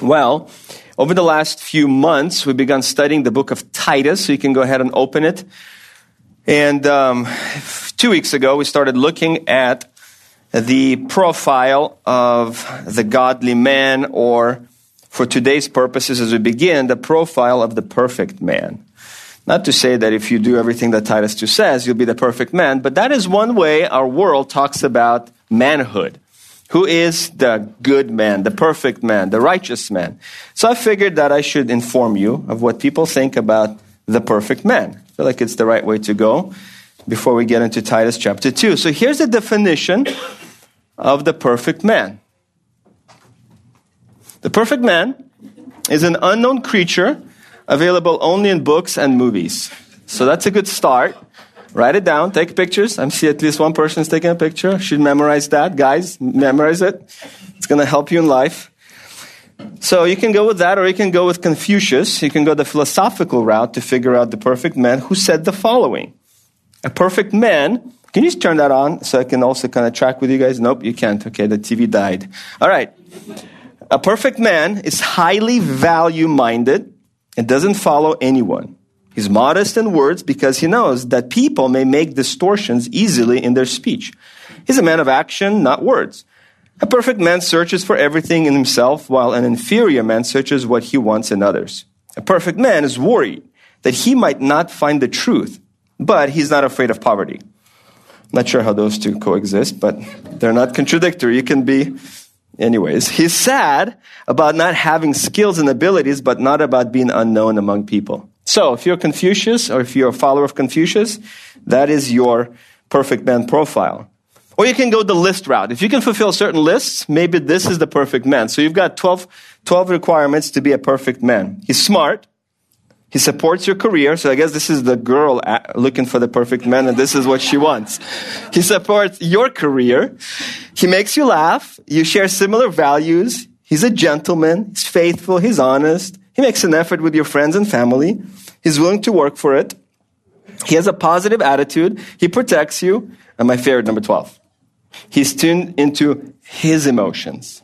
Well, over the last few months, we've begun studying the book of Titus, so you can go ahead and open it. And um, two weeks ago, we started looking at the profile of the godly man, or for today's purposes as we begin, the profile of the perfect man. Not to say that if you do everything that Titus 2 says, you'll be the perfect man, but that is one way our world talks about manhood. Who is the good man, the perfect man, the righteous man? So I figured that I should inform you of what people think about the perfect man. I feel like it's the right way to go before we get into Titus chapter 2. So here's the definition of the perfect man. The perfect man is an unknown creature available only in books and movies. So that's a good start. Write it down, take pictures. I see at least one person is taking a picture. Should memorize that. Guys, memorize it. It's going to help you in life. So you can go with that, or you can go with Confucius. You can go the philosophical route to figure out the perfect man who said the following A perfect man. Can you just turn that on so I can also kind of track with you guys? Nope, you can't. Okay, the TV died. All right. A perfect man is highly value minded and doesn't follow anyone. He's modest in words because he knows that people may make distortions easily in their speech. He's a man of action, not words. A perfect man searches for everything in himself, while an inferior man searches what he wants in others. A perfect man is worried that he might not find the truth, but he's not afraid of poverty. Not sure how those two coexist, but they're not contradictory. You can be Anyways, he's sad about not having skills and abilities, but not about being unknown among people. So, if you're Confucius or if you're a follower of Confucius, that is your perfect man profile. Or you can go the list route. If you can fulfill certain lists, maybe this is the perfect man. So you've got 12, 12 requirements to be a perfect man. He's smart. He supports your career. So I guess this is the girl uh, looking for the perfect man, and this is what she wants. He supports your career. He makes you laugh. You share similar values. He's a gentleman. He's faithful. He's honest. He makes an effort with your friends and family. He's willing to work for it. He has a positive attitude. He protects you. And my favorite, number 12. He's tuned into his emotions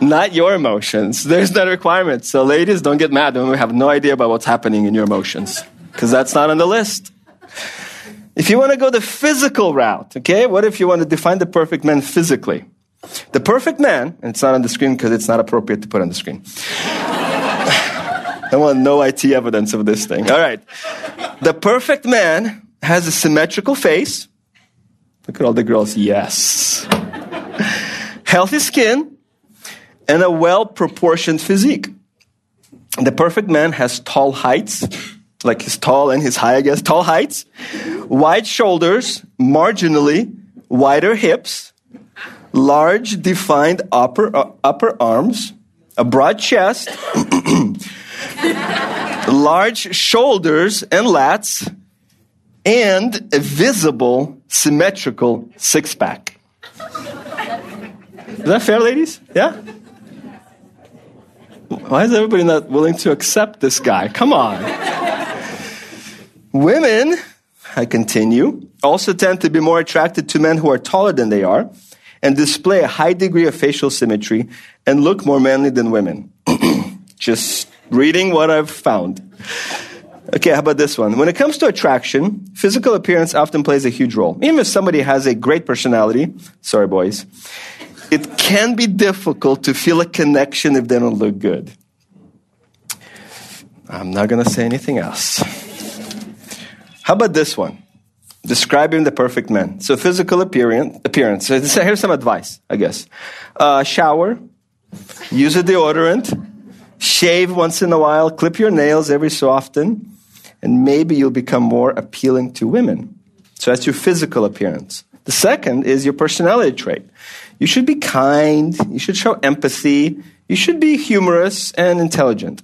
not your emotions. There's that requirement. So, ladies, don't get mad when we have no idea about what's happening in your emotions, because that's not on the list. If you want to go the physical route, okay, what if you want to define the perfect man physically? The perfect man, and it's not on the screen because it's not appropriate to put on the screen. I want no IT evidence of this thing. All right. The perfect man has a symmetrical face. Look at all the girls. Yes. Healthy skin and a well proportioned physique. The perfect man has tall heights, like his tall and he's high, I guess, tall heights, wide shoulders, marginally wider hips, large defined upper, uh, upper arms, a broad chest, large shoulders and lats, and a visible symmetrical six pack. Is that fair, ladies? Yeah? Why is everybody not willing to accept this guy? Come on. Women, I continue, also tend to be more attracted to men who are taller than they are and display a high degree of facial symmetry and look more manly than women. Just reading what I've found. Okay, how about this one? When it comes to attraction, physical appearance often plays a huge role. Even if somebody has a great personality, sorry boys, it can be difficult to feel a connection if they don't look good. I'm not going to say anything else. How about this one? Describing the perfect man. So, physical appearance. appearance. So here's some advice, I guess. Uh, shower, use a deodorant, shave once in a while, clip your nails every so often, and maybe you'll become more appealing to women. So, that's your physical appearance. The second is your personality trait. You should be kind, you should show empathy, you should be humorous and intelligent.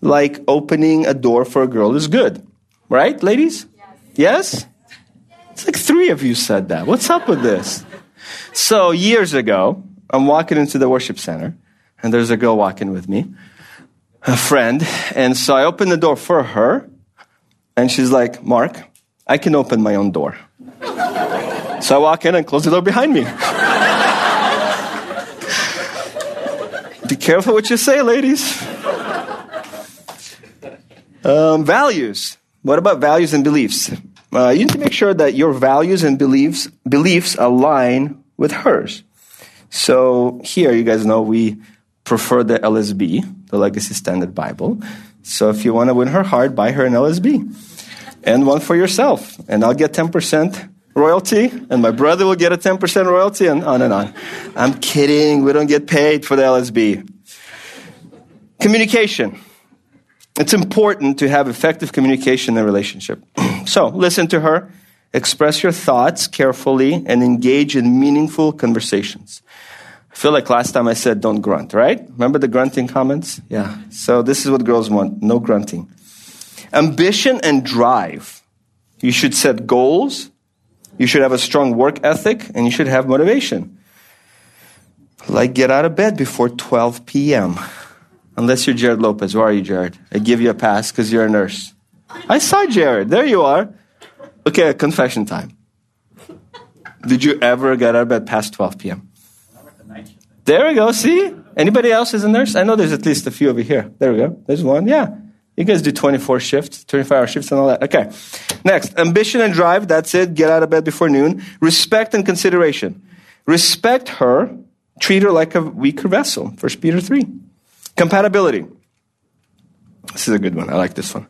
Like opening a door for a girl is good. Right, ladies? Yes? yes? It's like three of you said that. What's up with this? So, years ago, I'm walking into the worship center, and there's a girl walking with me, a friend. And so I open the door for her, and she's like, Mark, I can open my own door. So I walk in and close the door behind me. Be careful what you say, ladies. Um, values. What about values and beliefs? Uh, you need to make sure that your values and beliefs beliefs align with hers. So here, you guys know we prefer the LSB, the Legacy Standard Bible. So if you want to win her heart, buy her an LSB and one for yourself, and I'll get ten percent royalty, and my brother will get a 10% royalty, and on and on. I'm kidding. We don't get paid for the LSB. Communication. It's important to have effective communication in a relationship. so listen to her, express your thoughts carefully, and engage in meaningful conversations. I feel like last time I said don't grunt, right? Remember the grunting comments? Yeah. So this is what girls want no grunting. Ambition and drive. You should set goals you should have a strong work ethic and you should have motivation. Like get out of bed before 12 p.m. Unless you're Jared Lopez. Where are you, Jared? I give you a pass because you're a nurse. I saw Jared. There you are. Okay, confession time. Did you ever get out of bed past 12 p.m.? There we go. See? Anybody else is a nurse? I know there's at least a few over here. There we go. There's one. Yeah. You guys do 24 shifts, 25 hour shifts and all that. Okay. Next, ambition and drive. That's it. Get out of bed before noon. Respect and consideration. Respect her. Treat her like a weaker vessel. First Peter 3. Compatibility. This is a good one. I like this one.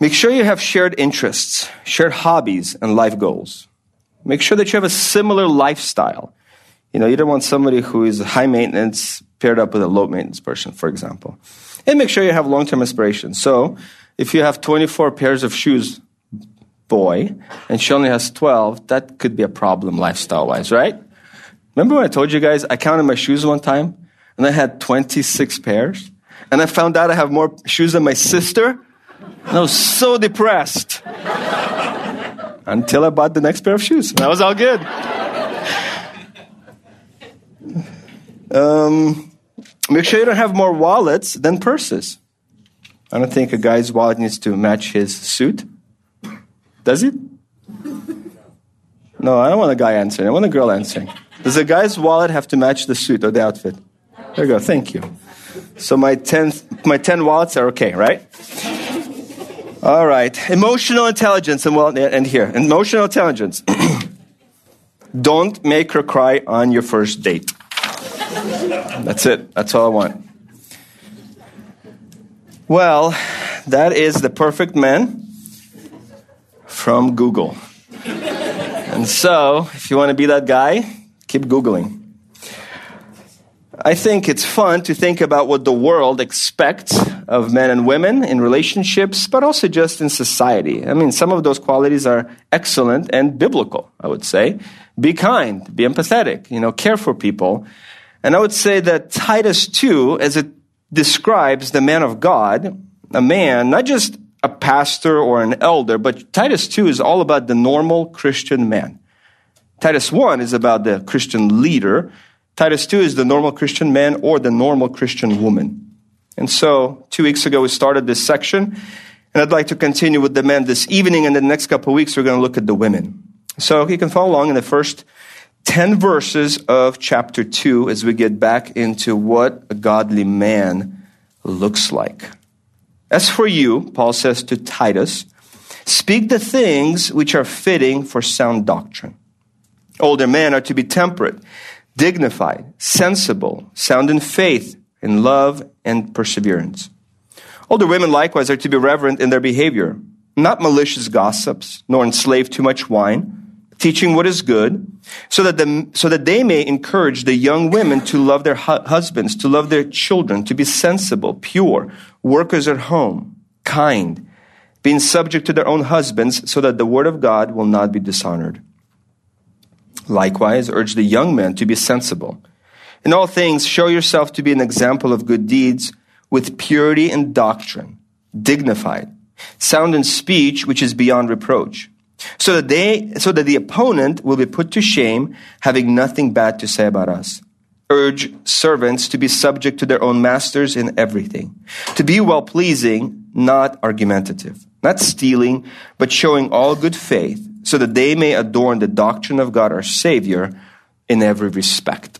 Make sure you have shared interests, shared hobbies, and life goals. Make sure that you have a similar lifestyle. You know, you don't want somebody who is high maintenance paired up with a low maintenance person, for example. And make sure you have long term aspirations. So if you have 24 pairs of shoes, boy, and she only has 12, that could be a problem lifestyle wise, right? Remember when I told you guys I counted my shoes one time and I had 26 pairs? And I found out I have more shoes than my sister? And I was so depressed. Until I bought the next pair of shoes. That was all good. Um, Make sure you don't have more wallets than purses. I don't think a guy's wallet needs to match his suit. Does it? No, I don't want a guy answering. I want a girl answering. Does a guy's wallet have to match the suit or the outfit? There you go. Thank you. So my 10, my 10 wallets are okay, right? All right. Emotional intelligence and well, and here. Emotional intelligence. Don't make her cry on your first date. That's it. That's all I want. Well, that is the perfect man from Google. And so, if you want to be that guy, keep Googling. I think it's fun to think about what the world expects of men and women in relationships, but also just in society. I mean, some of those qualities are excellent and biblical, I would say. Be kind, be empathetic, you know, care for people. And I would say that Titus 2, as it describes the man of God, a man, not just a pastor or an elder, but Titus 2 is all about the normal Christian man. Titus 1 is about the Christian leader. Titus 2 is the normal Christian man or the normal Christian woman. And so, two weeks ago, we started this section, and I'd like to continue with the men this evening, and the next couple of weeks, we're going to look at the women. So, you can follow along in the first 10 verses of chapter 2 as we get back into what a godly man looks like. As for you, Paul says to Titus, speak the things which are fitting for sound doctrine. Older men are to be temperate, dignified, sensible, sound in faith, in love, and perseverance. Older women likewise are to be reverent in their behavior, not malicious gossips, nor enslaved to much wine teaching what is good, so that, the, so that they may encourage the young women to love their hu- husbands, to love their children, to be sensible, pure, workers at home, kind, being subject to their own husbands, so that the word of God will not be dishonored. Likewise, urge the young men to be sensible. In all things, show yourself to be an example of good deeds with purity and doctrine, dignified, sound in speech, which is beyond reproach so that they, so that the opponent will be put to shame, having nothing bad to say about us. Urge servants to be subject to their own masters in everything, to be well pleasing, not argumentative, not stealing, but showing all good faith, so that they may adorn the doctrine of God our Savior in every respect.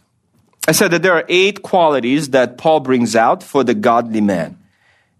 I said that there are eight qualities that Paul brings out for the godly man.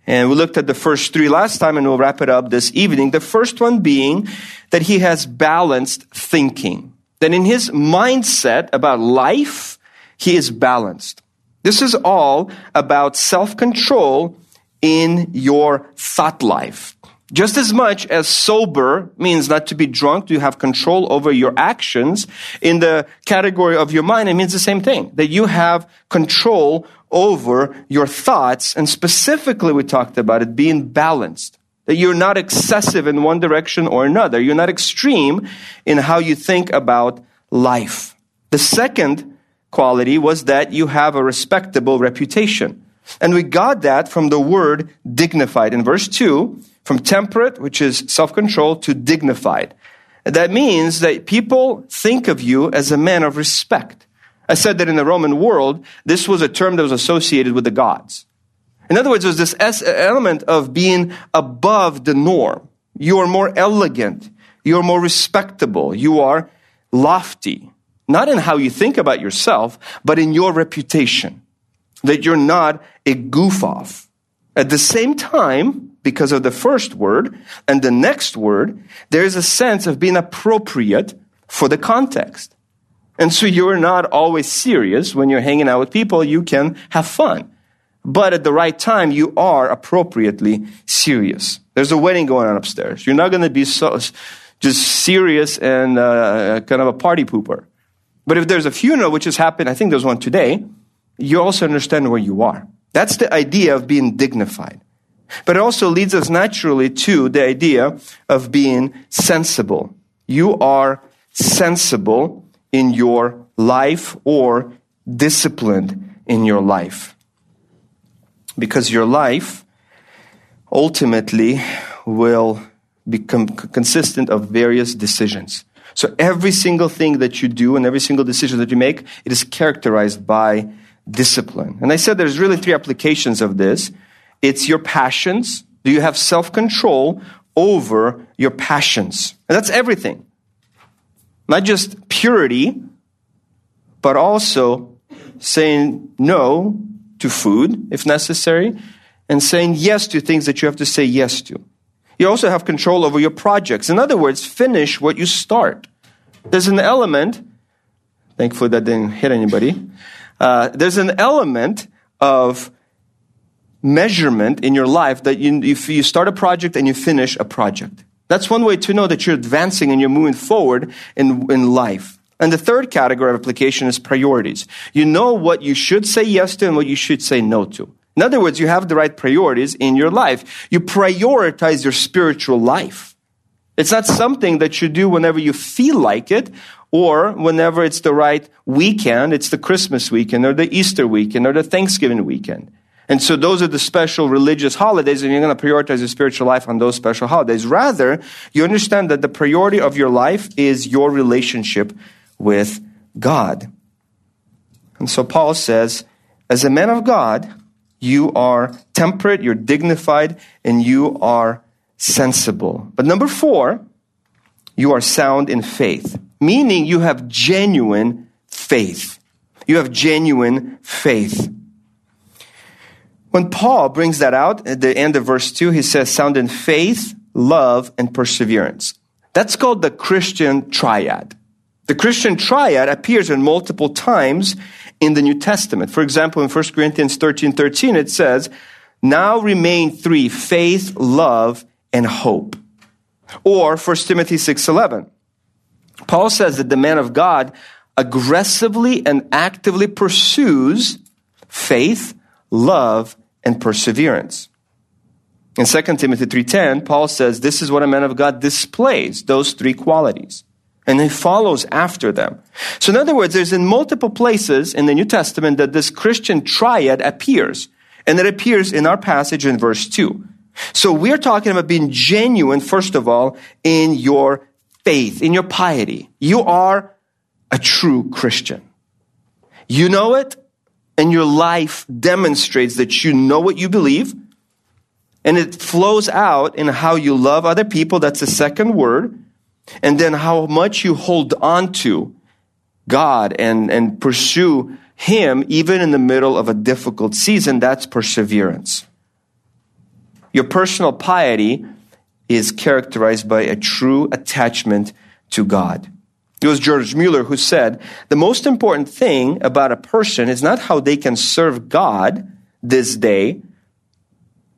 And we looked at the first three last time, and we'll wrap it up this evening. The first one being that he has balanced thinking. That in his mindset about life, he is balanced. This is all about self control in your thought life. Just as much as sober means not to be drunk, to have control over your actions, in the category of your mind, it means the same thing. That you have control over your thoughts. And specifically, we talked about it being balanced. That you're not excessive in one direction or another. You're not extreme in how you think about life. The second quality was that you have a respectable reputation. And we got that from the word dignified. In verse 2, from temperate, which is self control, to dignified. That means that people think of you as a man of respect. I said that in the Roman world, this was a term that was associated with the gods. In other words, there's this element of being above the norm. You are more elegant. You are more respectable. You are lofty. Not in how you think about yourself, but in your reputation. That you're not a goof off. At the same time, because of the first word and the next word, there is a sense of being appropriate for the context. And so you're not always serious when you're hanging out with people, you can have fun. But at the right time, you are appropriately serious. There's a wedding going on upstairs. You're not going to be so, just serious and uh, kind of a party pooper. But if there's a funeral, which has happened, I think there's one today, you also understand where you are. That's the idea of being dignified. But it also leads us naturally to the idea of being sensible. You are sensible in your life or disciplined in your life. Because your life ultimately will become consistent of various decisions. So every single thing that you do and every single decision that you make, it is characterized by discipline. And I said there's really three applications of this. It's your passions. Do you have self control over your passions? And that's everything. Not just purity, but also saying no to food if necessary, and saying yes to things that you have to say yes to. You also have control over your projects. In other words, finish what you start. There's an element, thankfully that didn't hit anybody. Uh, there's an element of measurement in your life that you, if you start a project and you finish a project. That's one way to know that you're advancing and you're moving forward in, in life. And the third category of application is priorities. You know what you should say yes to and what you should say no to. In other words, you have the right priorities in your life. You prioritize your spiritual life. It's not something that you do whenever you feel like it or whenever it's the right weekend. It's the Christmas weekend or the Easter weekend or the Thanksgiving weekend. And so those are the special religious holidays, and you're going to prioritize your spiritual life on those special holidays. Rather, you understand that the priority of your life is your relationship with God. And so Paul says, as a man of God, you are temperate, you're dignified, and you are sensible. But number four, you are sound in faith, meaning you have genuine faith. You have genuine faith. When Paul brings that out at the end of verse 2, he says, sound in faith, love, and perseverance. That's called the Christian triad. The Christian triad appears in multiple times in the New Testament. For example, in 1 Corinthians 13 13, it says, Now remain three faith, love, and hope. Or 1 Timothy 6 11. Paul says that the man of God aggressively and actively pursues faith, love, and perseverance. In 2 Timothy 3:10, Paul says this is what a man of God displays, those three qualities. And he follows after them. So in other words, there's in multiple places in the New Testament that this Christian triad appears. And it appears in our passage in verse 2. So we're talking about being genuine, first of all, in your faith, in your piety. You are a true Christian. You know it, and your life demonstrates that you know what you believe and it flows out in how you love other people. That's the second word. And then how much you hold on to God and, and pursue Him even in the middle of a difficult season, that's perseverance. Your personal piety is characterized by a true attachment to God. It was George Mueller who said, the most important thing about a person is not how they can serve God this day,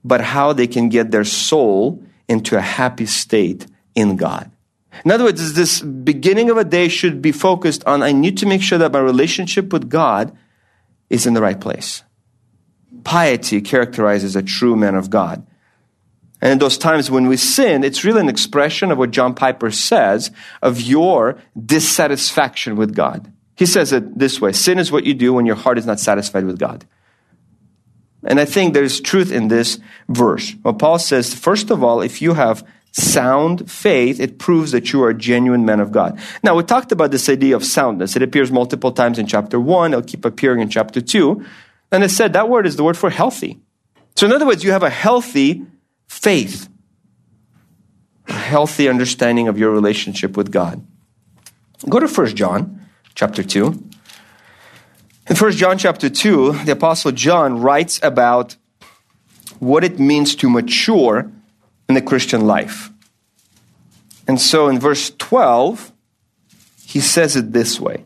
but how they can get their soul into a happy state in God. In other words, this beginning of a day should be focused on I need to make sure that my relationship with God is in the right place. Piety characterizes a true man of God. And in those times when we sin, it's really an expression of what John Piper says of your dissatisfaction with God. He says it this way sin is what you do when your heart is not satisfied with God. And I think there's truth in this verse. Well, Paul says, first of all, if you have sound faith, it proves that you are a genuine man of God. Now, we talked about this idea of soundness. It appears multiple times in chapter 1, it'll keep appearing in chapter 2. And it said that word is the word for healthy. So, in other words, you have a healthy faith, a healthy understanding of your relationship with God. Go to 1 John chapter 2. In 1 John chapter 2, the Apostle John writes about what it means to mature in the Christian life. And so in verse 12, he says it this way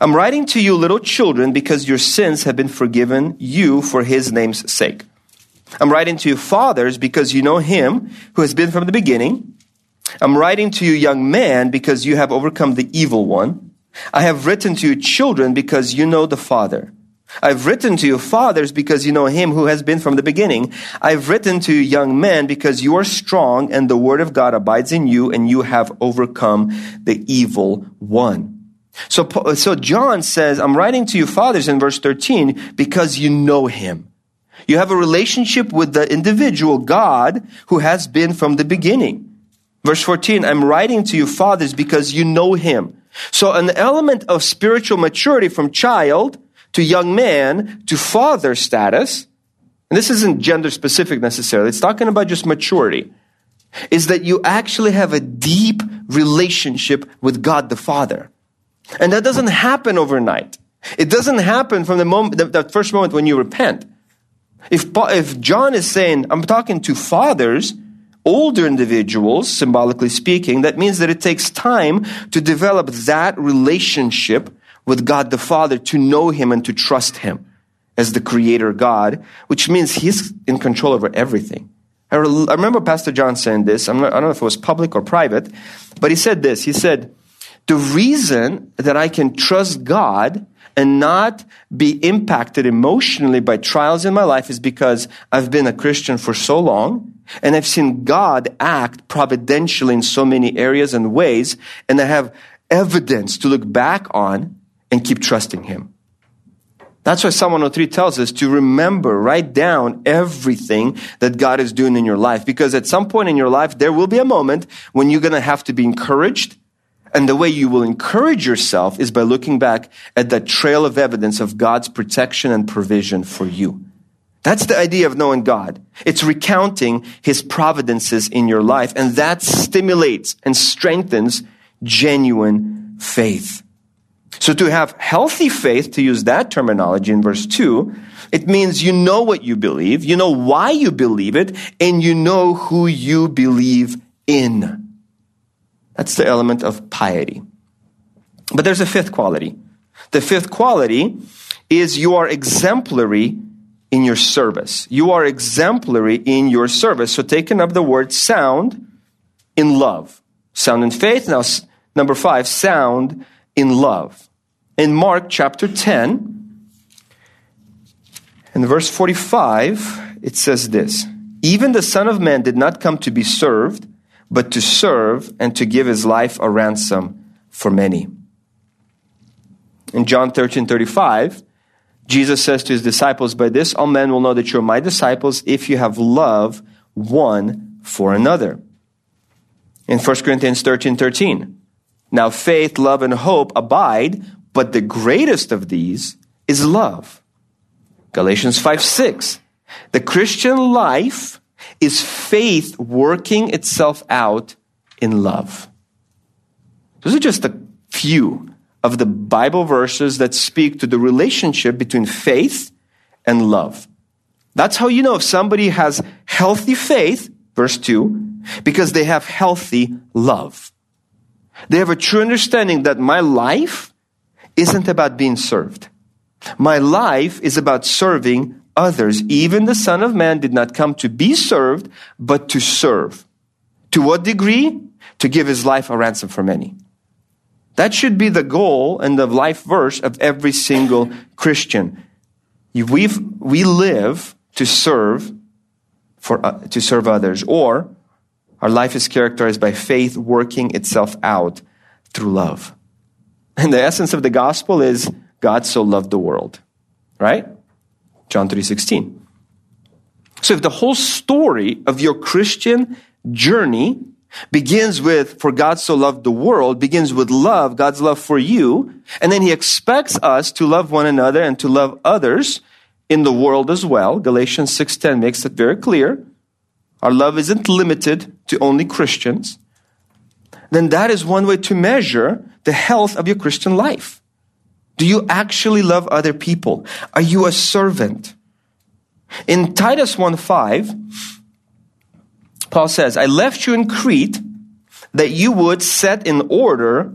I'm writing to you, little children, because your sins have been forgiven you for his name's sake. I'm writing to you, fathers, because you know him who has been from the beginning. I'm writing to you, young man, because you have overcome the evil one. I have written to you, children, because you know the Father. I've written to you, fathers, because you know him who has been from the beginning. I've written to you, young men, because you are strong and the word of God abides in you and you have overcome the evil one. So, so John says, I'm writing to you, fathers, in verse 13, because you know him. You have a relationship with the individual God who has been from the beginning. Verse 14, I'm writing to you, fathers, because you know him. So an element of spiritual maturity from child to young man to father status, and this isn't gender specific necessarily, it's talking about just maturity, is that you actually have a deep relationship with God the Father. And that doesn't happen overnight. It doesn't happen from the moment, that first moment when you repent. If, if John is saying, I'm talking to fathers, older individuals, symbolically speaking, that means that it takes time to develop that relationship with God the Father, to know Him and to trust Him as the Creator God, which means He's in control over everything. I, re- I remember Pastor John saying this. Not, I don't know if it was public or private, but he said this. He said, The reason that I can trust God and not be impacted emotionally by trials in my life is because I've been a Christian for so long and I've seen God act providentially in so many areas and ways, and I have evidence to look back on and keep trusting Him. That's why Psalm 103 tells us to remember, write down everything that God is doing in your life. Because at some point in your life, there will be a moment when you're going to have to be encouraged. And the way you will encourage yourself is by looking back at that trail of evidence of God's protection and provision for you. That's the idea of knowing God. It's recounting his providences in your life, and that stimulates and strengthens genuine faith. So to have healthy faith, to use that terminology in verse 2, it means you know what you believe, you know why you believe it, and you know who you believe in. That's the element of piety. But there's a fifth quality. The fifth quality is you are exemplary in your service. You are exemplary in your service. So taking up the word sound in love. Sound in faith. Now, number five, sound in love. In Mark chapter 10, in verse 45, it says this Even the Son of Man did not come to be served, but to serve and to give his life a ransom for many. In John 13 35, Jesus says to his disciples, By this all men will know that you're my disciples if you have love one for another. In 1 Corinthians 13 13, now faith, love, and hope abide, but the greatest of these is love. Galatians 5 6, the Christian life is faith working itself out in love. Those are just a few of the Bible verses that speak to the relationship between faith and love. That's how you know if somebody has healthy faith, verse 2, because they have healthy love. They have a true understanding that my life isn't about being served. My life is about serving others. Even the Son of Man did not come to be served, but to serve. To what degree? To give his life a ransom for many. That should be the goal and the life verse of every single Christian. we we live to serve for, uh, to serve others, or our life is characterized by faith working itself out through love. And the essence of the gospel is God so loved the world, right? John 3:16. So if the whole story of your Christian journey begins with for God so loved the world, begins with love, God's love for you, and then he expects us to love one another and to love others in the world as well. Galatians 6:10 makes it very clear. Our love isn't limited to only Christians. Then that is one way to measure the health of your Christian life. Do you actually love other people? Are you a servant? In Titus 1:5, Paul says, I left you in Crete that you would set in order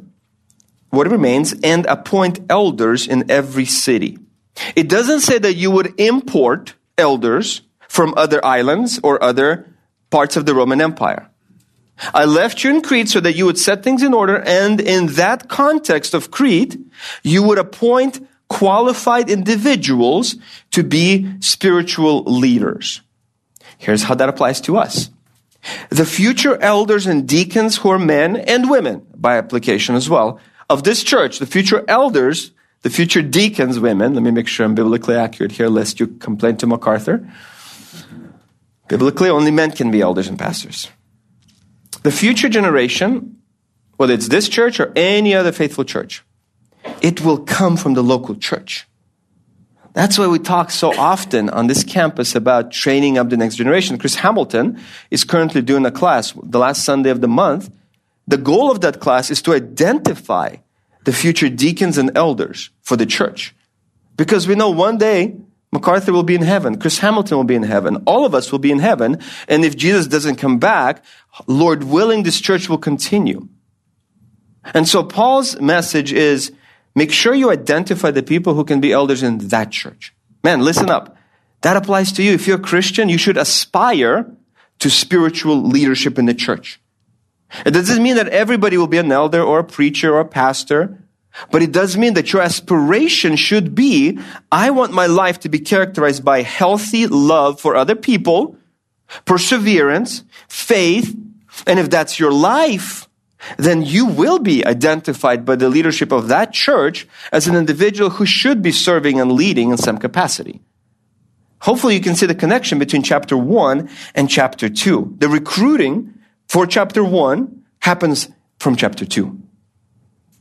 what remains and appoint elders in every city. It doesn't say that you would import elders from other islands or other parts of the Roman Empire. I left you in Crete so that you would set things in order, and in that context of Crete, you would appoint qualified individuals to be spiritual leaders. Here's how that applies to us. The future elders and deacons who are men and women, by application as well, of this church, the future elders the future deacons, women, let me make sure I'm biblically accurate here, lest you complain to MacArthur. Biblically, only men can be elders and pastors. The future generation, whether it's this church or any other faithful church, it will come from the local church. That's why we talk so often on this campus about training up the next generation. Chris Hamilton is currently doing a class the last Sunday of the month. The goal of that class is to identify the future deacons and elders for the church. Because we know one day MacArthur will be in heaven, Chris Hamilton will be in heaven, all of us will be in heaven, and if Jesus doesn't come back, Lord willing, this church will continue. And so Paul's message is make sure you identify the people who can be elders in that church. Man, listen up. That applies to you. If you're a Christian, you should aspire to spiritual leadership in the church. It doesn't mean that everybody will be an elder or a preacher or a pastor, but it does mean that your aspiration should be, I want my life to be characterized by healthy love for other people, perseverance, faith, and if that's your life, then you will be identified by the leadership of that church as an individual who should be serving and leading in some capacity. Hopefully you can see the connection between chapter 1 and chapter 2. The recruiting for chapter 1 happens from chapter 2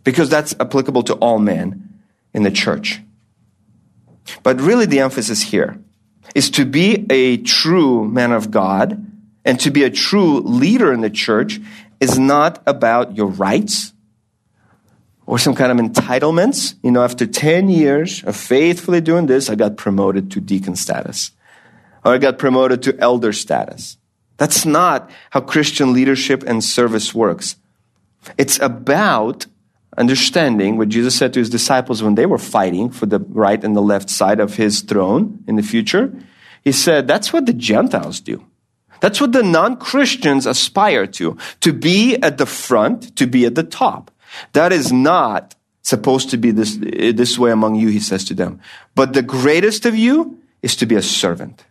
because that's applicable to all men in the church. But really, the emphasis here is to be a true man of God and to be a true leader in the church is not about your rights or some kind of entitlements. You know, after 10 years of faithfully doing this, I got promoted to deacon status or I got promoted to elder status. That's not how Christian leadership and service works. It's about understanding what Jesus said to his disciples when they were fighting for the right and the left side of his throne in the future. He said, that's what the Gentiles do. That's what the non-Christians aspire to, to be at the front, to be at the top. That is not supposed to be this, this way among you, he says to them. But the greatest of you is to be a servant.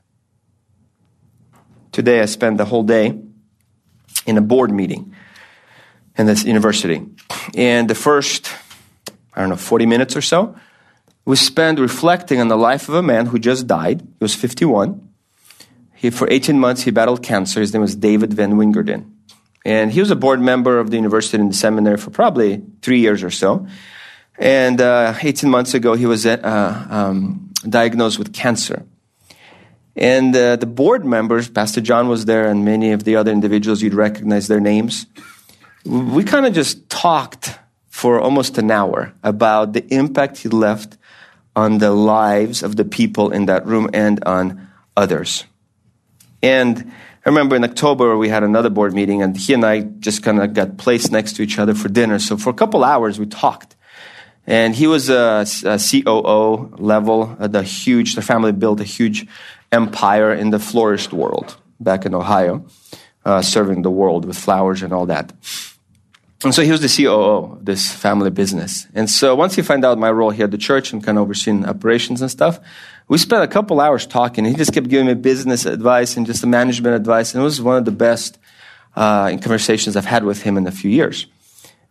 Today I spent the whole day in a board meeting in this university. And the first, I don't know, 40 minutes or so, we spent reflecting on the life of a man who just died. He was 51. He, for 18 months, he battled cancer. His name was David Van Wingerden. And he was a board member of the university and the seminary for probably three years or so. And uh, 18 months ago, he was uh, um, diagnosed with cancer. And uh, the board members, Pastor John was there, and many of the other individuals, you'd recognize their names. We kind of just talked for almost an hour about the impact he left on the lives of the people in that room and on others. And I remember in October we had another board meeting, and he and I just kind of got placed next to each other for dinner. So for a couple hours we talked. And he was a, a COO level, uh, the huge, the family built a huge empire in the florist world back in Ohio, uh, serving the world with flowers and all that. And so he was the COO of this family business. And so once he found out my role here at the church and kind of overseeing operations and stuff, we spent a couple hours talking. He just kept giving me business advice and just the management advice. And it was one of the best uh, conversations I've had with him in a few years.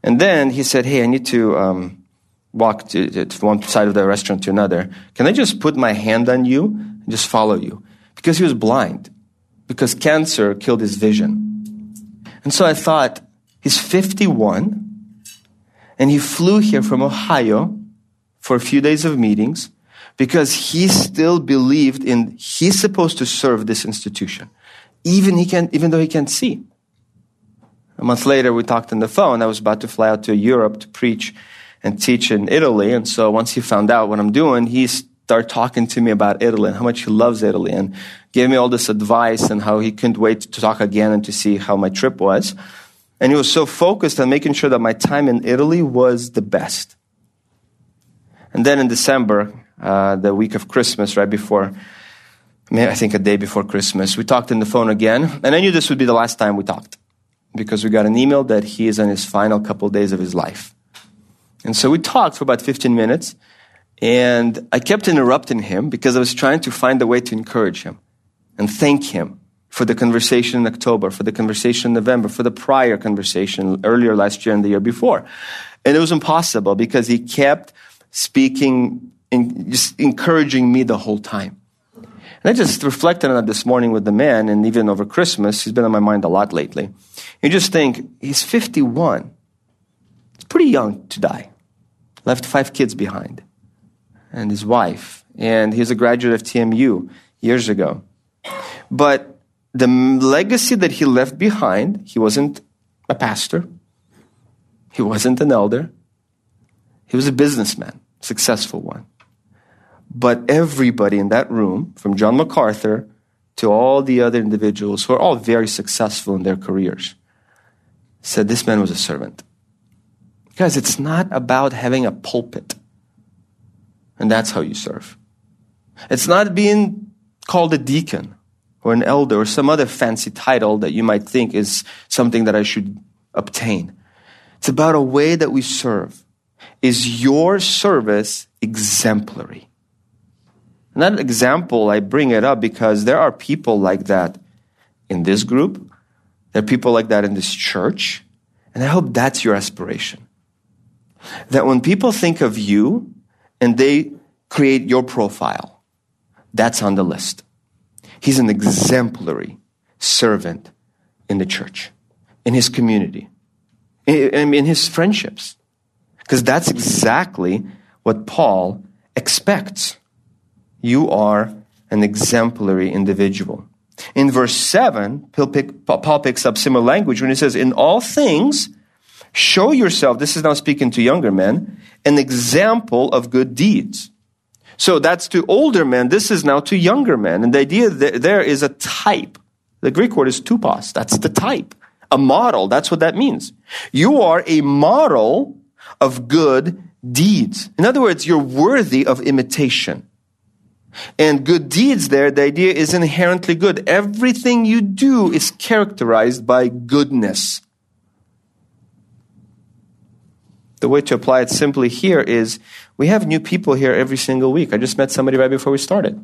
And then he said, Hey, I need to um, walk to, to one side of the restaurant to another. Can I just put my hand on you and just follow you? Because he was blind, because cancer killed his vision. And so I thought, he's 51, and he flew here from Ohio for a few days of meetings because he still believed in he's supposed to serve this institution, even he can even though he can't see. A month later, we talked on the phone. I was about to fly out to Europe to preach and teach in Italy, and so once he found out what I'm doing, he started talking to me about Italy and how much he loves Italy, and gave me all this advice and how he couldn't wait to talk again and to see how my trip was. And he was so focused on making sure that my time in Italy was the best. And then in December, uh, the week of Christmas, right before, I mean, I think a day before Christmas. We talked on the phone again, and I knew this would be the last time we talked because we got an email that he is in his final couple of days of his life. And so we talked for about 15 minutes, and I kept interrupting him because I was trying to find a way to encourage him and thank him for the conversation in October, for the conversation in November, for the prior conversation earlier last year and the year before. And it was impossible because he kept speaking in, just encouraging me the whole time. And I just reflected on it this morning with the man, and even over Christmas, he's been on my mind a lot lately. You just think, he's 51. It's pretty young to die. Left five kids behind, and his wife. And he's a graduate of TMU years ago. But the legacy that he left behind, he wasn't a pastor, he wasn't an elder, he was a businessman, successful one. But everybody in that room, from John MacArthur to all the other individuals who are all very successful in their careers, said this man was a servant. Guys, it's not about having a pulpit. And that's how you serve. It's not being called a deacon or an elder or some other fancy title that you might think is something that I should obtain. It's about a way that we serve. Is your service exemplary? And that example, I bring it up because there are people like that in this group. There are people like that in this church. And I hope that's your aspiration. That when people think of you and they create your profile, that's on the list. He's an exemplary servant in the church, in his community, in, in his friendships. Because that's exactly what Paul expects you are an exemplary individual. In verse 7, Paul picks up similar language when he says, In all things, show yourself, this is now speaking to younger men, an example of good deeds. So that's to older men. This is now to younger men. And the idea there is a type. The Greek word is tupos. That's the type. A model. That's what that means. You are a model of good deeds. In other words, you're worthy of imitation. And good deeds there, the idea is inherently good. Everything you do is characterized by goodness. The way to apply it simply here is we have new people here every single week. I just met somebody right before we started.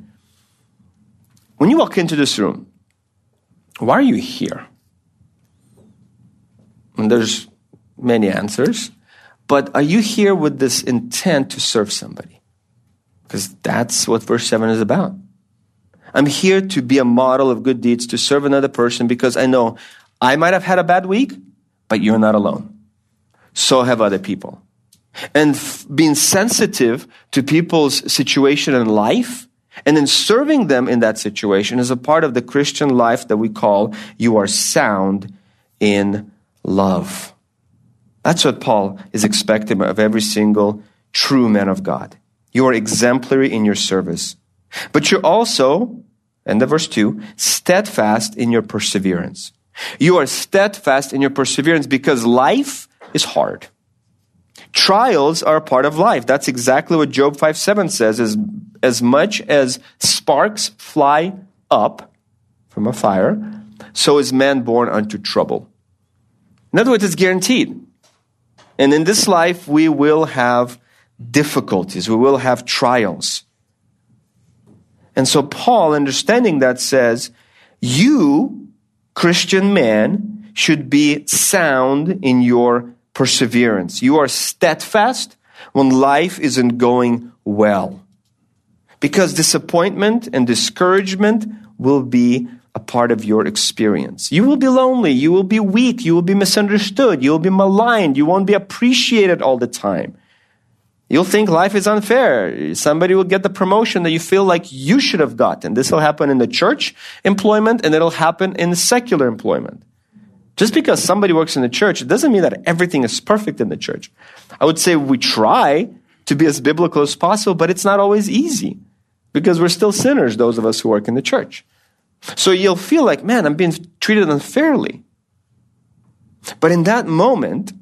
When you walk into this room, why are you here? And there's many answers, but are you here with this intent to serve somebody? Because that's what verse 7 is about. I'm here to be a model of good deeds, to serve another person because I know I might have had a bad week, but you're not alone. So have other people. And f- being sensitive to people's situation in life and then serving them in that situation is a part of the Christian life that we call you are sound in love. That's what Paul is expecting of every single true man of God. You are exemplary in your service. But you're also, end of verse 2, steadfast in your perseverance. You are steadfast in your perseverance because life is hard. Trials are a part of life. That's exactly what Job 5 7 says. As, as much as sparks fly up from a fire, so is man born unto trouble. In other words, it's guaranteed. And in this life, we will have difficulties, we will have trials. And so, Paul, understanding that, says, You, Christian man, should be sound in your perseverance. You are steadfast when life isn't going well. Because disappointment and discouragement will be a part of your experience. You will be lonely. You will be weak. You will be misunderstood. You will be maligned. You won't be appreciated all the time. You'll think life is unfair. Somebody will get the promotion that you feel like you should have gotten. This will happen in the church employment and it'll happen in secular employment. Just because somebody works in the church, it doesn't mean that everything is perfect in the church. I would say we try to be as biblical as possible, but it's not always easy because we're still sinners, those of us who work in the church. So you'll feel like, man, I'm being treated unfairly. But in that moment,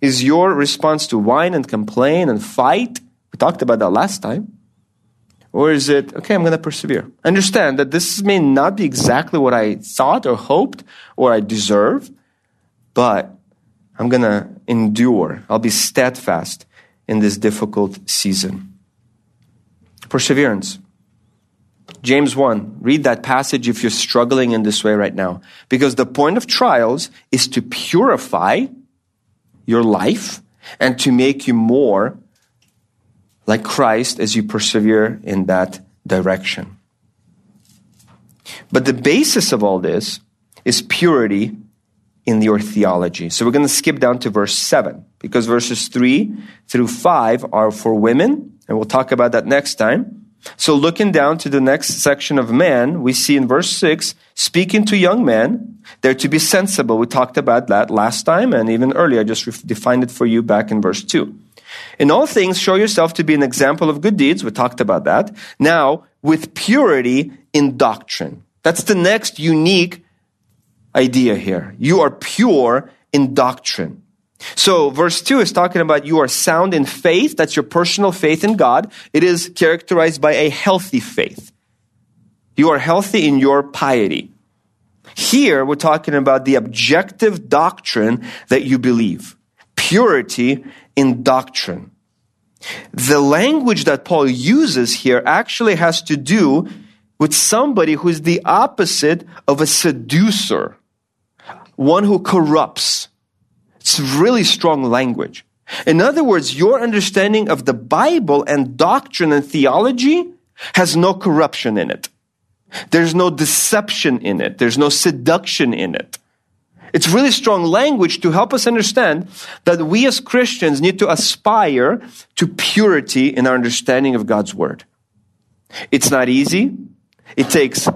is your response to whine and complain and fight? We talked about that last time. Or is it, okay, I'm going to persevere? Understand that this may not be exactly what I thought or hoped or I deserve, but I'm going to endure. I'll be steadfast in this difficult season. Perseverance. James 1. Read that passage if you're struggling in this way right now. Because the point of trials is to purify your life and to make you more like Christ as you persevere in that direction. But the basis of all this is purity in your theology. So we're going to skip down to verse 7 because verses 3 through 5 are for women, and we'll talk about that next time. So looking down to the next section of man, we see in verse 6, speaking to young men, they're to be sensible. We talked about that last time and even earlier. I just defined it for you back in verse 2. In all things, show yourself to be an example of good deeds. We talked about that. Now, with purity in doctrine. That's the next unique idea here. You are pure in doctrine. So, verse 2 is talking about you are sound in faith. That's your personal faith in God. It is characterized by a healthy faith. You are healthy in your piety. Here, we're talking about the objective doctrine that you believe purity in doctrine. The language that Paul uses here actually has to do with somebody who is the opposite of a seducer, one who corrupts. It's really strong language. In other words, your understanding of the Bible and doctrine and theology has no corruption in it. There's no deception in it. There's no seduction in it. It's really strong language to help us understand that we as Christians need to aspire to purity in our understanding of God's Word. It's not easy. It takes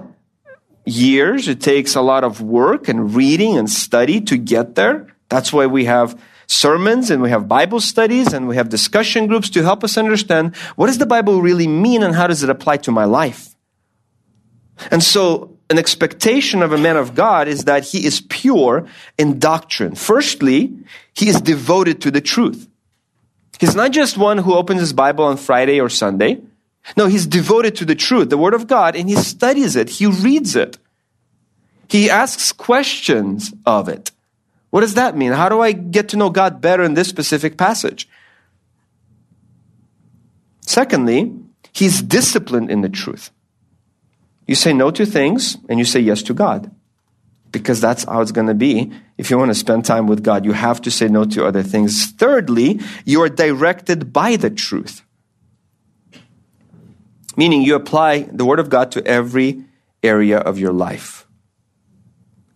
years. It takes a lot of work and reading and study to get there. That's why we have sermons and we have Bible studies and we have discussion groups to help us understand what does the Bible really mean and how does it apply to my life. And so an expectation of a man of God is that he is pure in doctrine. Firstly, he is devoted to the truth. He's not just one who opens his Bible on Friday or Sunday. No, he's devoted to the truth, the Word of God, and he studies it, he reads it. He asks questions of it. What does that mean? How do I get to know God better in this specific passage? Secondly, he's disciplined in the truth. You say no to things and you say yes to God. Because that's how it's going to be. If you want to spend time with God, you have to say no to other things. Thirdly, you are directed by the truth. Meaning you apply the Word of God to every area of your life.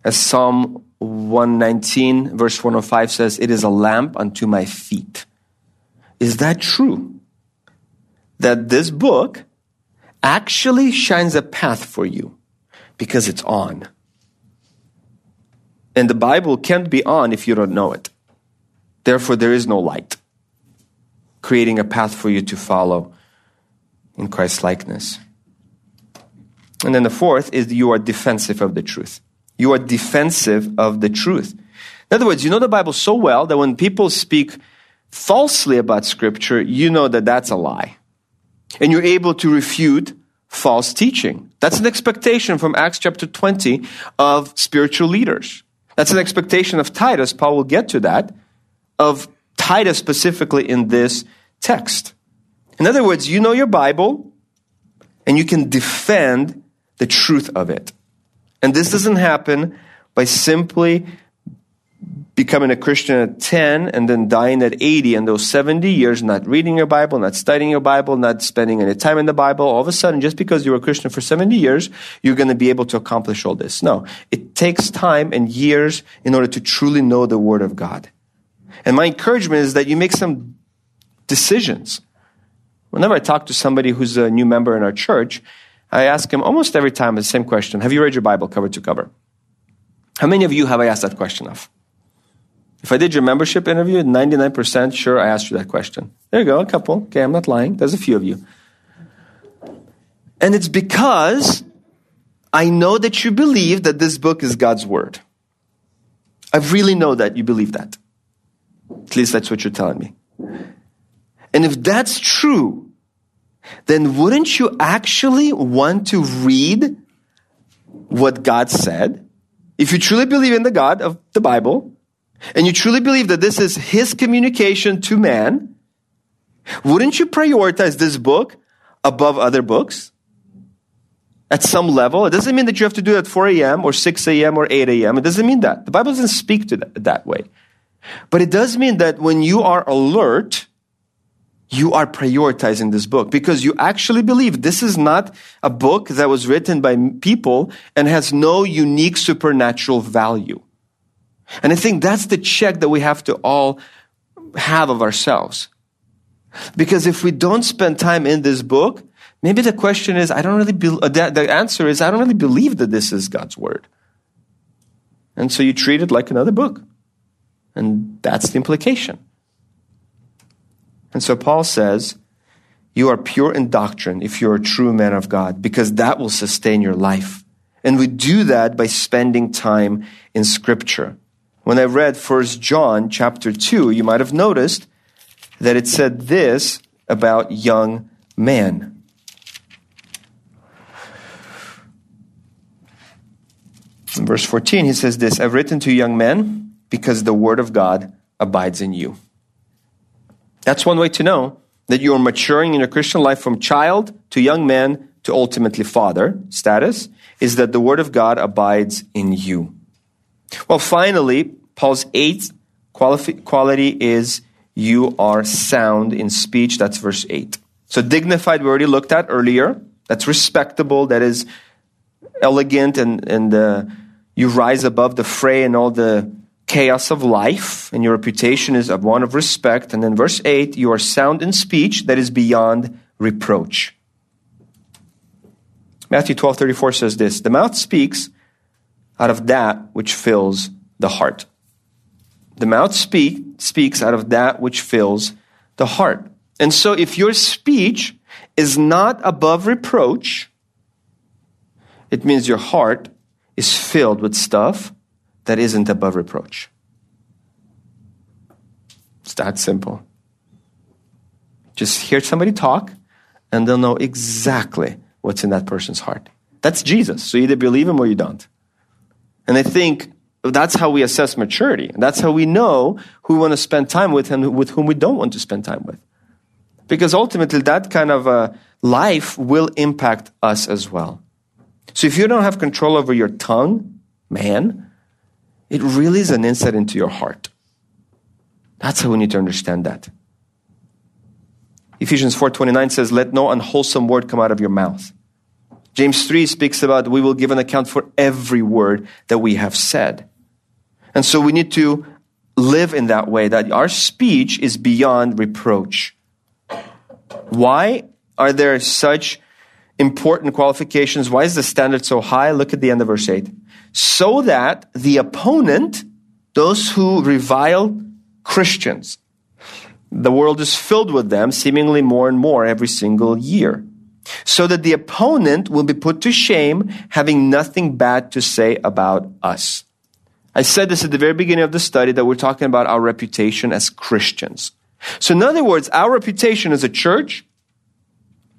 As Psalm 119, verse 105 says, It is a lamp unto my feet. Is that true? That this book actually shines a path for you because it's on. And the Bible can't be on if you don't know it. Therefore, there is no light, creating a path for you to follow in Christ's likeness. And then the fourth is you are defensive of the truth. You are defensive of the truth. In other words, you know the Bible so well that when people speak falsely about Scripture, you know that that's a lie. And you're able to refute false teaching. That's an expectation from Acts chapter 20 of spiritual leaders. That's an expectation of Titus. Paul will get to that, of Titus specifically in this text. In other words, you know your Bible and you can defend the truth of it. And this doesn't happen by simply becoming a Christian at 10 and then dying at 80 and those 70 years not reading your Bible, not studying your Bible, not spending any time in the Bible, all of a sudden, just because you were a Christian for 70 years, you're going to be able to accomplish all this. No, it takes time and years in order to truly know the Word of God. And my encouragement is that you make some decisions. Whenever I talk to somebody who's a new member in our church, I ask him almost every time the same question Have you read your Bible cover to cover? How many of you have I asked that question of? If I did your membership interview, 99% sure I asked you that question. There you go, a couple. Okay, I'm not lying. There's a few of you. And it's because I know that you believe that this book is God's word. I really know that you believe that. At least that's what you're telling me. And if that's true, then wouldn't you actually want to read what God said? If you truly believe in the God of the Bible, and you truly believe that this is His communication to man, wouldn't you prioritize this book above other books? At some level. It doesn't mean that you have to do it at 4 a.m. or 6 a.m. or 8 a.m. It doesn't mean that. The Bible doesn't speak to that, that way. But it does mean that when you are alert, you are prioritizing this book because you actually believe this is not a book that was written by people and has no unique supernatural value. And I think that's the check that we have to all have of ourselves. Because if we don't spend time in this book, maybe the question is, I don't really, be, uh, the, the answer is, I don't really believe that this is God's word. And so you treat it like another book. And that's the implication. And so Paul says, you are pure in doctrine if you're a true man of God, because that will sustain your life. And we do that by spending time in scripture. When I read 1 John chapter 2, you might have noticed that it said this about young men. In verse 14, he says this I've written to young men because the word of God abides in you. That's one way to know that you are maturing in your Christian life from child to young man to ultimately father status, is that the word of God abides in you. Well, finally, Paul's eighth quality is you are sound in speech. That's verse 8. So, dignified, we already looked at earlier. That's respectable. That is elegant, and, and uh, you rise above the fray and all the chaos of life, and your reputation is of one of respect. And then, verse 8, you are sound in speech that is beyond reproach. Matthew 12 34 says this The mouth speaks out of that which fills the heart. The mouth speak, speaks out of that which fills the heart. And so if your speech is not above reproach, it means your heart is filled with stuff that isn't above reproach. It's that simple. Just hear somebody talk, and they'll know exactly what's in that person's heart. That's Jesus. So either believe him or you don't. And I think that's how we assess maturity. That's how we know who we want to spend time with and with whom we don't want to spend time with. Because ultimately, that kind of uh, life will impact us as well. So if you don't have control over your tongue, man, it really is an insight into your heart. That's how we need to understand that. Ephesians 4:29 says, "Let no unwholesome word come out of your mouth." James 3 speaks about we will give an account for every word that we have said. And so we need to live in that way, that our speech is beyond reproach. Why are there such important qualifications? Why is the standard so high? Look at the end of verse 8. So that the opponent, those who revile Christians. The world is filled with them, seemingly more and more every single year. So that the opponent will be put to shame, having nothing bad to say about us. I said this at the very beginning of the study that we're talking about our reputation as Christians. So, in other words, our reputation as a church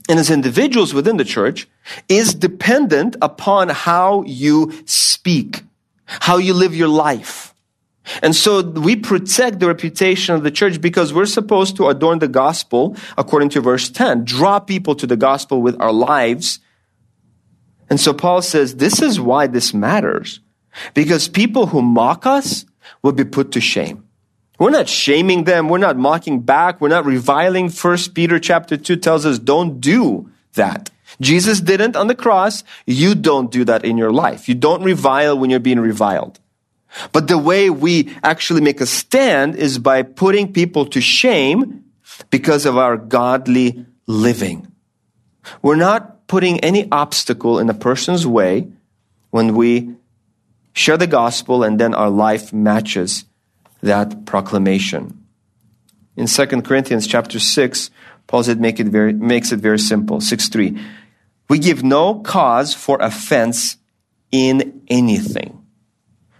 and as individuals within the church is dependent upon how you speak, how you live your life. And so we protect the reputation of the church because we're supposed to adorn the gospel according to verse 10, draw people to the gospel with our lives. And so Paul says, this is why this matters. Because people who mock us will be put to shame. We're not shaming them. We're not mocking back. We're not reviling. First Peter chapter 2 tells us don't do that. Jesus didn't on the cross. You don't do that in your life. You don't revile when you're being reviled. But the way we actually make a stand is by putting people to shame because of our godly living. We're not putting any obstacle in a person's way when we share the gospel, and then our life matches that proclamation. In 2 Corinthians chapter 6, Paul said make it very, makes it very simple. 6 3. We give no cause for offense in anything,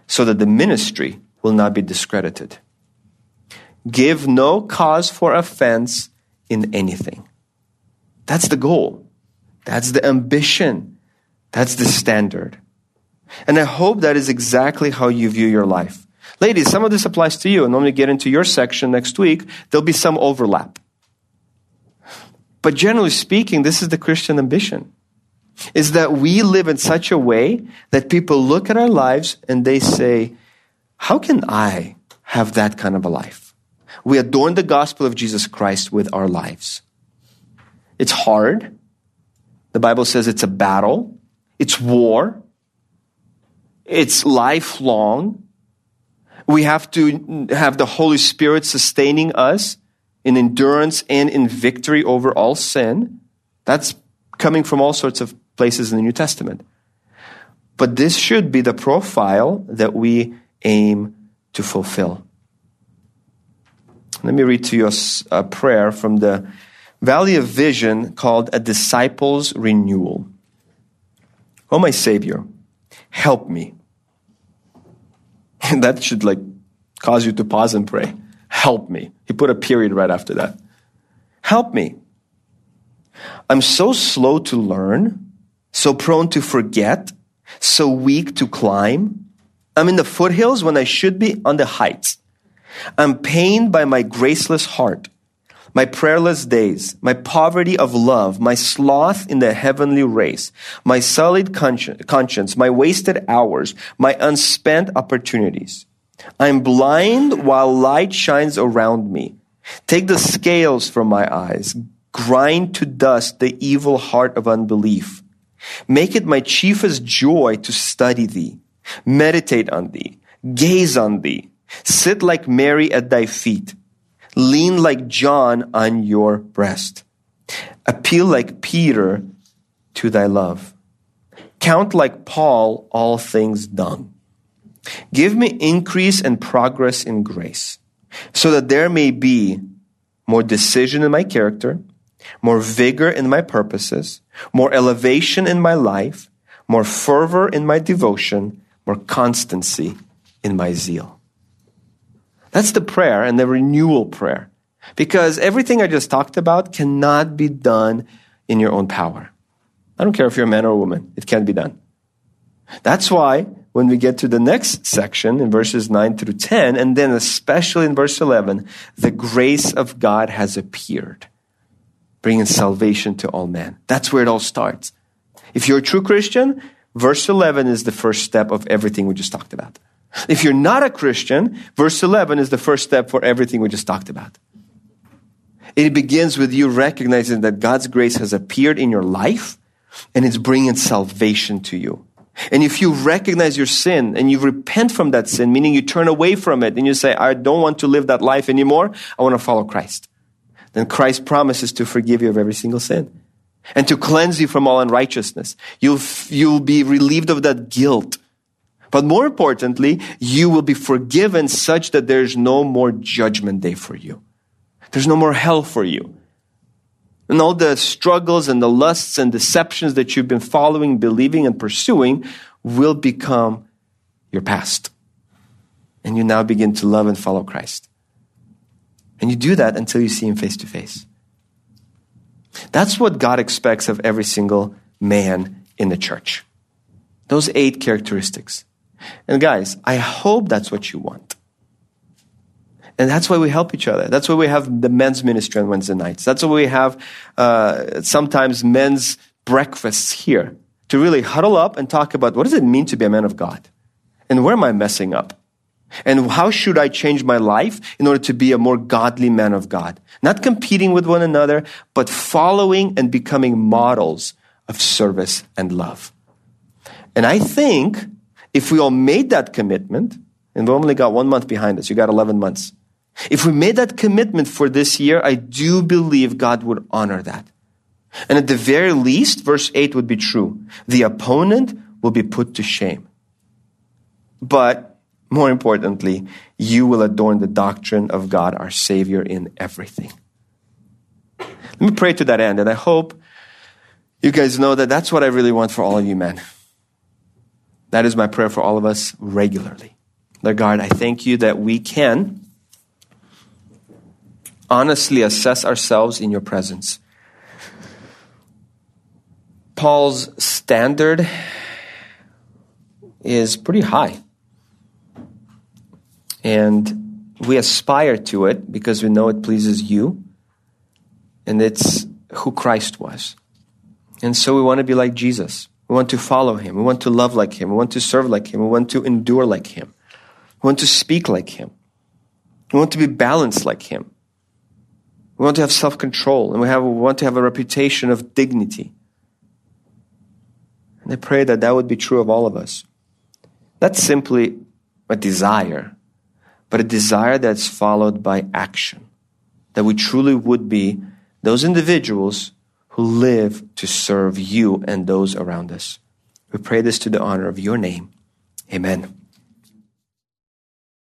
so that the ministry will not be discredited. Give no cause for offense in anything. That's the goal. That's the ambition. That's the standard. And I hope that is exactly how you view your life. Ladies, some of this applies to you. And when we get into your section next week, there'll be some overlap. But generally speaking, this is the Christian ambition. Is that we live in such a way that people look at our lives and they say, how can I have that kind of a life? We adorn the gospel of Jesus Christ with our lives. It's hard. The Bible says it's a battle. It's war. It's lifelong. We have to have the Holy Spirit sustaining us in endurance and in victory over all sin. That's coming from all sorts of places in the New Testament. But this should be the profile that we aim to fulfill. Let me read to you a, prayer from the Valley of Vision called A Disciple's Renewal. Oh, my Savior help me. And that should like cause you to pause and pray. Help me. He put a period right after that. Help me. I'm so slow to learn, so prone to forget, so weak to climb. I'm in the foothills when I should be on the heights. I'm pained by my graceless heart my prayerless days, my poverty of love, my sloth in the heavenly race, my sullied conscience, my wasted hours, my unspent opportunities. I'm blind while light shines around me. Take the scales from my eyes, grind to dust the evil heart of unbelief. Make it my chiefest joy to study thee, meditate on thee, gaze on thee, sit like Mary at thy feet Lean like John on your breast. Appeal like Peter to thy love. Count like Paul all things done. Give me increase and progress in grace, so that there may be more decision in my character, more vigor in my purposes, more elevation in my life, more fervor in my devotion, more constancy in my zeal. That's the prayer and the renewal prayer. Because everything I just talked about cannot be done in your own power. I don't care if you're a man or a woman, it can't be done. That's why when we get to the next section in verses 9 through 10, and then especially in verse 11, the grace of God has appeared, bringing salvation to all men. That's where it all starts. If you're a true Christian, verse 11 is the first step of everything we just talked about. If you're not a Christian, verse 11 is the first step for everything we just talked about. It begins with you recognizing that God's grace has appeared in your life and it's bringing salvation to you. And if you recognize your sin and you repent from that sin, meaning you turn away from it and you say, I don't want to live that life anymore, I want to follow Christ. Then Christ promises to forgive you of every single sin and to cleanse you from all unrighteousness. You'll, you'll be relieved of that guilt But more importantly, you will be forgiven such that there's no more judgment day for you. There's no more hell for you. And all the struggles and the lusts and deceptions that you've been following, believing, and pursuing will become your past. And you now begin to love and follow Christ. And you do that until you see Him face to face. That's what God expects of every single man in the church. Those eight characteristics. And guys, I hope that's what you want. And that's why we help each other. That's why we have the men's ministry on Wednesday nights. That's why we have uh, sometimes men's breakfasts here to really huddle up and talk about what does it mean to be a man of God? And where am I messing up? And how should I change my life in order to be a more godly man of God? Not competing with one another, but following and becoming models of service and love. And I think if we all made that commitment, and we only got one month behind us, you got 11 months. If we made that commitment for this year, I do believe God would honor that. And at the very least, verse 8 would be true. The opponent will be put to shame. But more importantly, you will adorn the doctrine of God, our Savior, in everything. Let me pray to that end, and I hope you guys know that that's what I really want for all of you men. That is my prayer for all of us regularly. Lord God, I thank you that we can honestly assess ourselves in your presence. Paul's standard is pretty high. And we aspire to it because we know it pleases you. And it's who Christ was. And so we want to be like Jesus. We want to follow him. We want to love like him. We want to serve like him. We want to endure like him. We want to speak like him. We want to be balanced like him. We want to have self control and we, have, we want to have a reputation of dignity. And I pray that that would be true of all of us. Not simply a desire, but a desire that's followed by action. That we truly would be those individuals who live to serve you and those around us. We pray this to the honor of your name. Amen.